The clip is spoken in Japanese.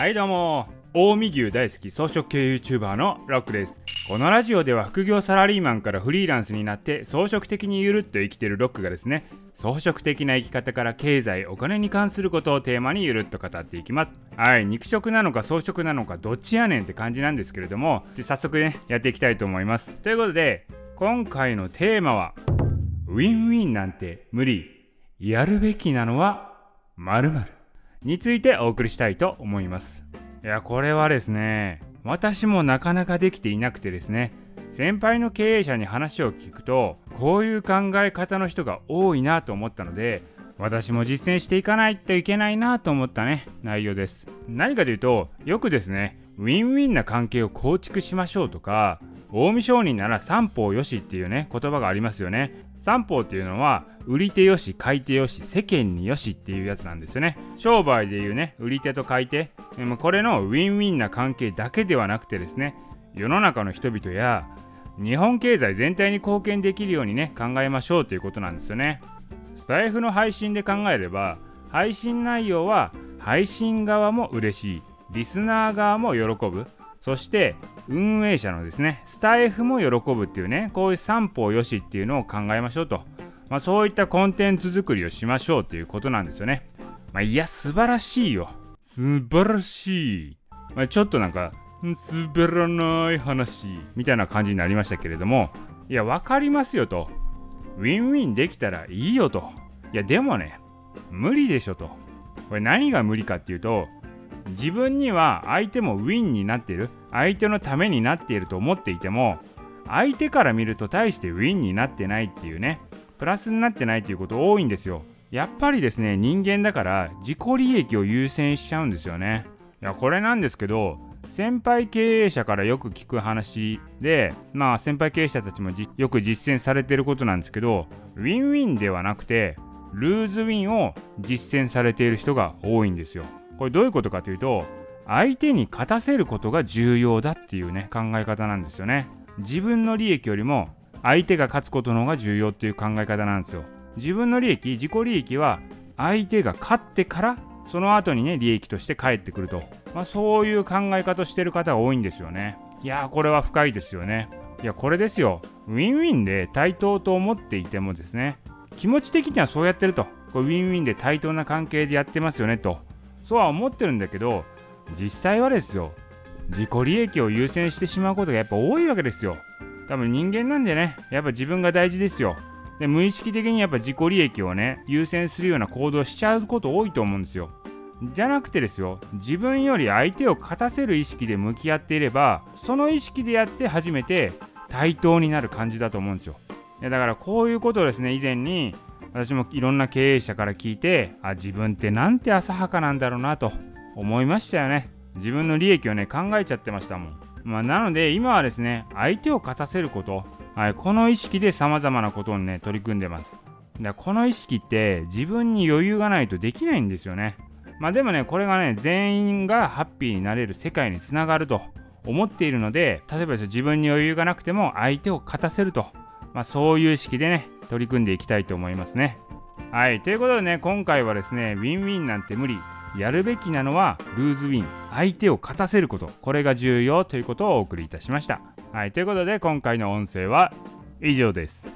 はいどうも。近江牛大好き草食系 YouTuber のロックです。このラジオでは副業サラリーマンからフリーランスになって装飾的にゆるっと生きてるロックがですね装飾的な生き方から経済お金に関することをテーマにゆるっと語っていきます。はい肉食なのか装飾なのかどっちやねんって感じなんですけれども早速ねやっていきたいと思います。ということで今回のテーマはウィンウィンなんて無理。やるべきなのは〇〇。についてお送りしたいと思います。いやこれはですね私もなかなかできていなくてですね先輩の経営者に話を聞くとこういう考え方の人が多いなと思ったので私も実践していかないといけないなと思ったね内容です。何かというとよくですねウィンウィンな関係を構築しましょうとか近江商人なら三方よしっていうね言葉がありますよね。三方っていうのは売り手よし買い手よし世間によしっていうやつなんですよね。商売でいうね売り手と買い手。でもこれのウィンウィンな関係だけではなくてですね世の中の人々や日本経済全体に貢献できるようにね考えましょうということなんですよね。スタイフの配信で考えれば配信内容は配信側も嬉しい。リスナー側も喜ぶ。そして運営者のですねスタイフも喜ぶっていうねこういう三方よしっていうのを考えましょうと、まあ、そういったコンテンツ作りをしましょうということなんですよね、まあ、いや素晴らしいよ。素晴らしい、まあ、ちょっとなんか滑らない話みたいな感じになりましたけれども。いや分かりますよと。ウィンウィンできたらいいよと。いやでもね無理でしょと。これ何が無理かっていうと自分には相手もウィンになっている。相手のためになっていると思っていても相手から見ると大してウィンになってないっていうね。プラスになってないっていうこと多いんですよ。やっぱりですね人間だから自己利益を優先しちゃうんですよね。いやこれなんですけど先輩経営者からよく聞く話でまあ先輩経営者たちもよく実践されてることなんですけどウィンウィンではなくてルーズウィンを実践されている人が多いんですよ。これどういうことかというと相手に勝たせることが重要だっていうね考え方なんですよね。自分の利益よりも相手が勝つことの方が重要っていう考え方なんですよ。自分の利益自己利益は相手が勝ってからその後にね利益として返ってくると、まあ、そういう考え方してる方が多いんですよね。いやーこれは深いですよね。いやこれですよ。ウィンウィンで対等と思っていてもですね気持ち的にはそうやってると。これウィンウィンで対等な関係でやってますよねと。そうは思ってるんだけど実際はですよ自己利益を優先してしまうことがやっぱ多いわけですよ。多分人間なんでねやっぱ自分が大事ですよ。で無意識的にやっぱ自己利益をね優先するような行動しちゃうこと多いと思うんですよ。じゃなくてですよ自分より相手を勝たせる意識で向き合っていればその意識でやって初めて対等になる感じだと思うんですよ。だからこういうことをですね以前に私もいろんな経営者から聞いてあ自分ってなんて浅はかなんだろうなと思いましたよね。自分の利益をね考えちゃってましたもん、まあ、なので今はですね相手を勝たせること、はい、この意識で様々なことにね取り組んでます。だこの意識って自分に余裕がないとできないんですよね。まあでもねこれがね全員がハッピーになれる世界につながると思っているので例えば自分に余裕がなくても相手を勝たせると、まあ、そういう意識でね取り組んでいきたいと思いますね。はい、ということでね、今回はですね、ウィンウィンなんて無理。やるべきなのはルーズウィン。相手を勝たせること。これが重要ということをお送りいたしました。はい、ということで今回の音声は以上です。